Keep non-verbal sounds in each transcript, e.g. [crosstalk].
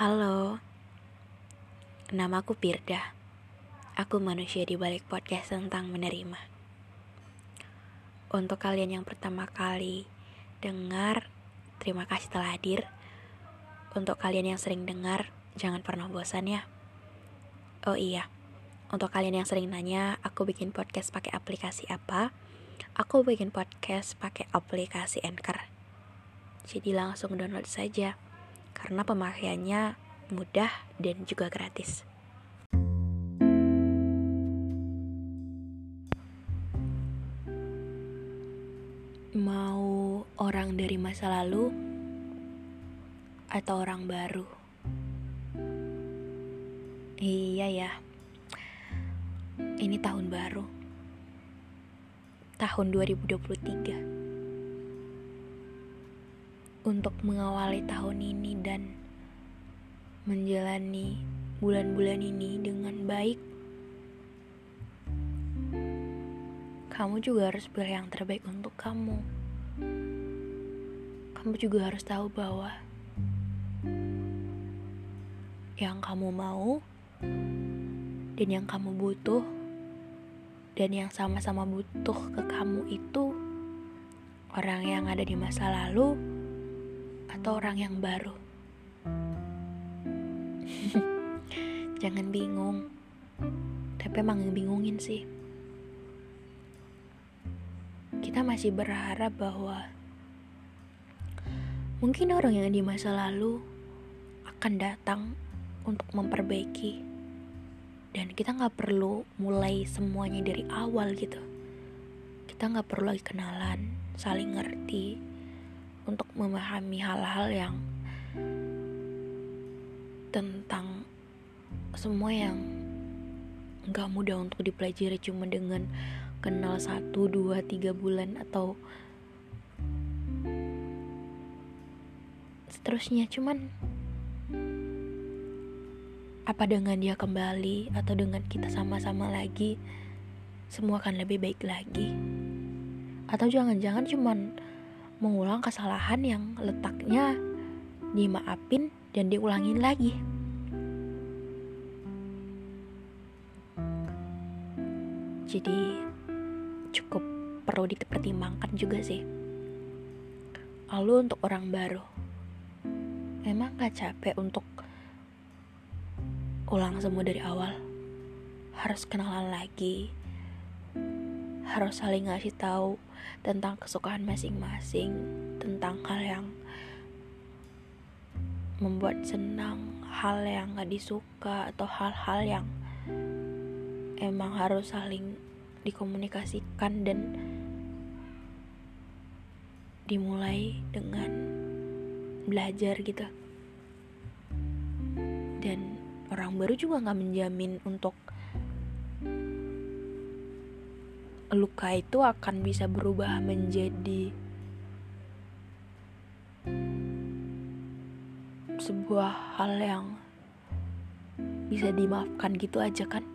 Halo, namaku Pirda. Aku manusia di balik podcast tentang menerima. Untuk kalian yang pertama kali dengar, terima kasih telah hadir. Untuk kalian yang sering dengar, jangan pernah bosan ya. Oh iya, untuk kalian yang sering nanya, aku bikin podcast pakai aplikasi apa? Aku bikin podcast pakai aplikasi Anchor. Jadi langsung download saja karena pemakaiannya mudah dan juga gratis. Mau orang dari masa lalu atau orang baru? Iya ya. Ini tahun baru. Tahun 2023 untuk mengawali tahun ini dan menjalani bulan-bulan ini dengan baik. Kamu juga harus pilih yang terbaik untuk kamu. Kamu juga harus tahu bahwa yang kamu mau dan yang kamu butuh dan yang sama-sama butuh ke kamu itu orang yang ada di masa lalu atau orang yang baru. [laughs] Jangan bingung, tapi emang bingungin sih. Kita masih berharap bahwa mungkin orang yang di masa lalu akan datang untuk memperbaiki dan kita nggak perlu mulai semuanya dari awal gitu kita nggak perlu lagi kenalan saling ngerti untuk memahami hal-hal yang tentang semua yang nggak mudah untuk dipelajari cuma dengan kenal satu dua tiga bulan atau seterusnya. Cuman apa dengan dia kembali atau dengan kita sama-sama lagi semua akan lebih baik lagi. Atau jangan-jangan cuman mengulang kesalahan yang letaknya dimaafin dan diulangin lagi. Jadi cukup perlu dipertimbangkan juga sih. Lalu untuk orang baru, emang gak capek untuk ulang semua dari awal? Harus kenalan lagi, harus saling ngasih tahu tentang kesukaan masing-masing, tentang hal yang membuat senang, hal yang gak disuka, atau hal-hal yang emang harus saling dikomunikasikan dan dimulai dengan belajar gitu. Dan orang baru juga gak menjamin untuk luka itu akan bisa berubah menjadi sebuah hal yang bisa dimaafkan gitu aja kan?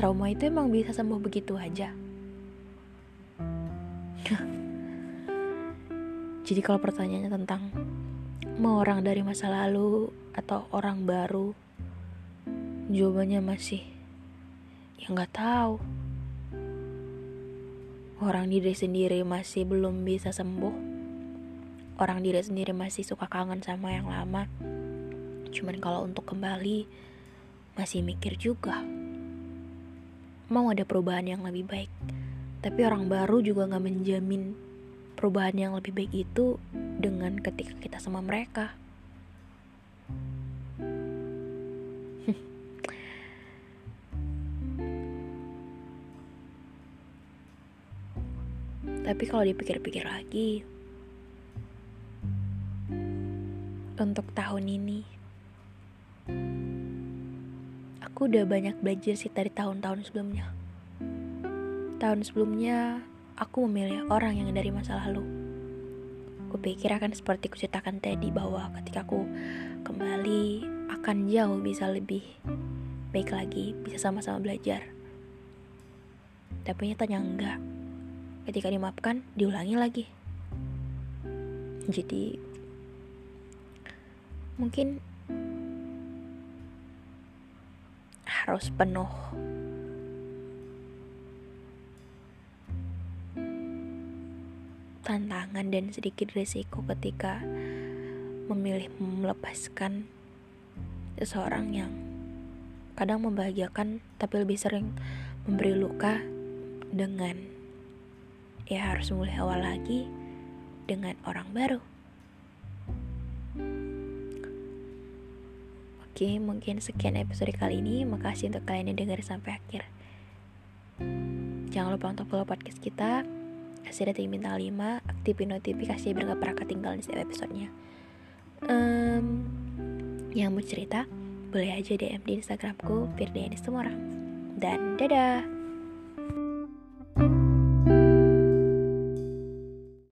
Trauma itu emang bisa sembuh begitu aja. [laughs] Jadi kalau pertanyaannya tentang mau orang dari masa lalu atau orang baru jawabannya masih ya nggak tahu orang diri sendiri masih belum bisa sembuh. Orang diri sendiri masih suka kangen sama yang lama. Cuman kalau untuk kembali masih mikir juga. Mau ada perubahan yang lebih baik. Tapi orang baru juga gak menjamin perubahan yang lebih baik itu dengan ketika kita sama mereka [laughs] Tapi kalau dipikir-pikir lagi, untuk tahun ini, aku udah banyak belajar sih dari tahun-tahun sebelumnya. Tahun sebelumnya, aku memilih orang yang dari masa lalu. Kupikir akan seperti kuceritakan tadi bahwa ketika aku kembali akan jauh bisa lebih baik lagi, bisa sama-sama belajar. Tapi nyatanya enggak ketika dimaafkan diulangi lagi. Jadi mungkin harus penuh tantangan dan sedikit risiko ketika memilih melepaskan seseorang yang kadang membahagiakan tapi lebih sering memberi luka dengan ya harus mulai awal lagi dengan orang baru. Oke, mungkin sekian episode kali ini. Makasih untuk kalian yang dengar sampai akhir. Jangan lupa untuk follow podcast kita. Kasih rating bintang 5, aktifin notifikasi biar gak pernah ketinggalan setiap episodenya. Um, yang mau cerita, boleh aja DM di Instagramku, Firdiani Semora. Dan dadah!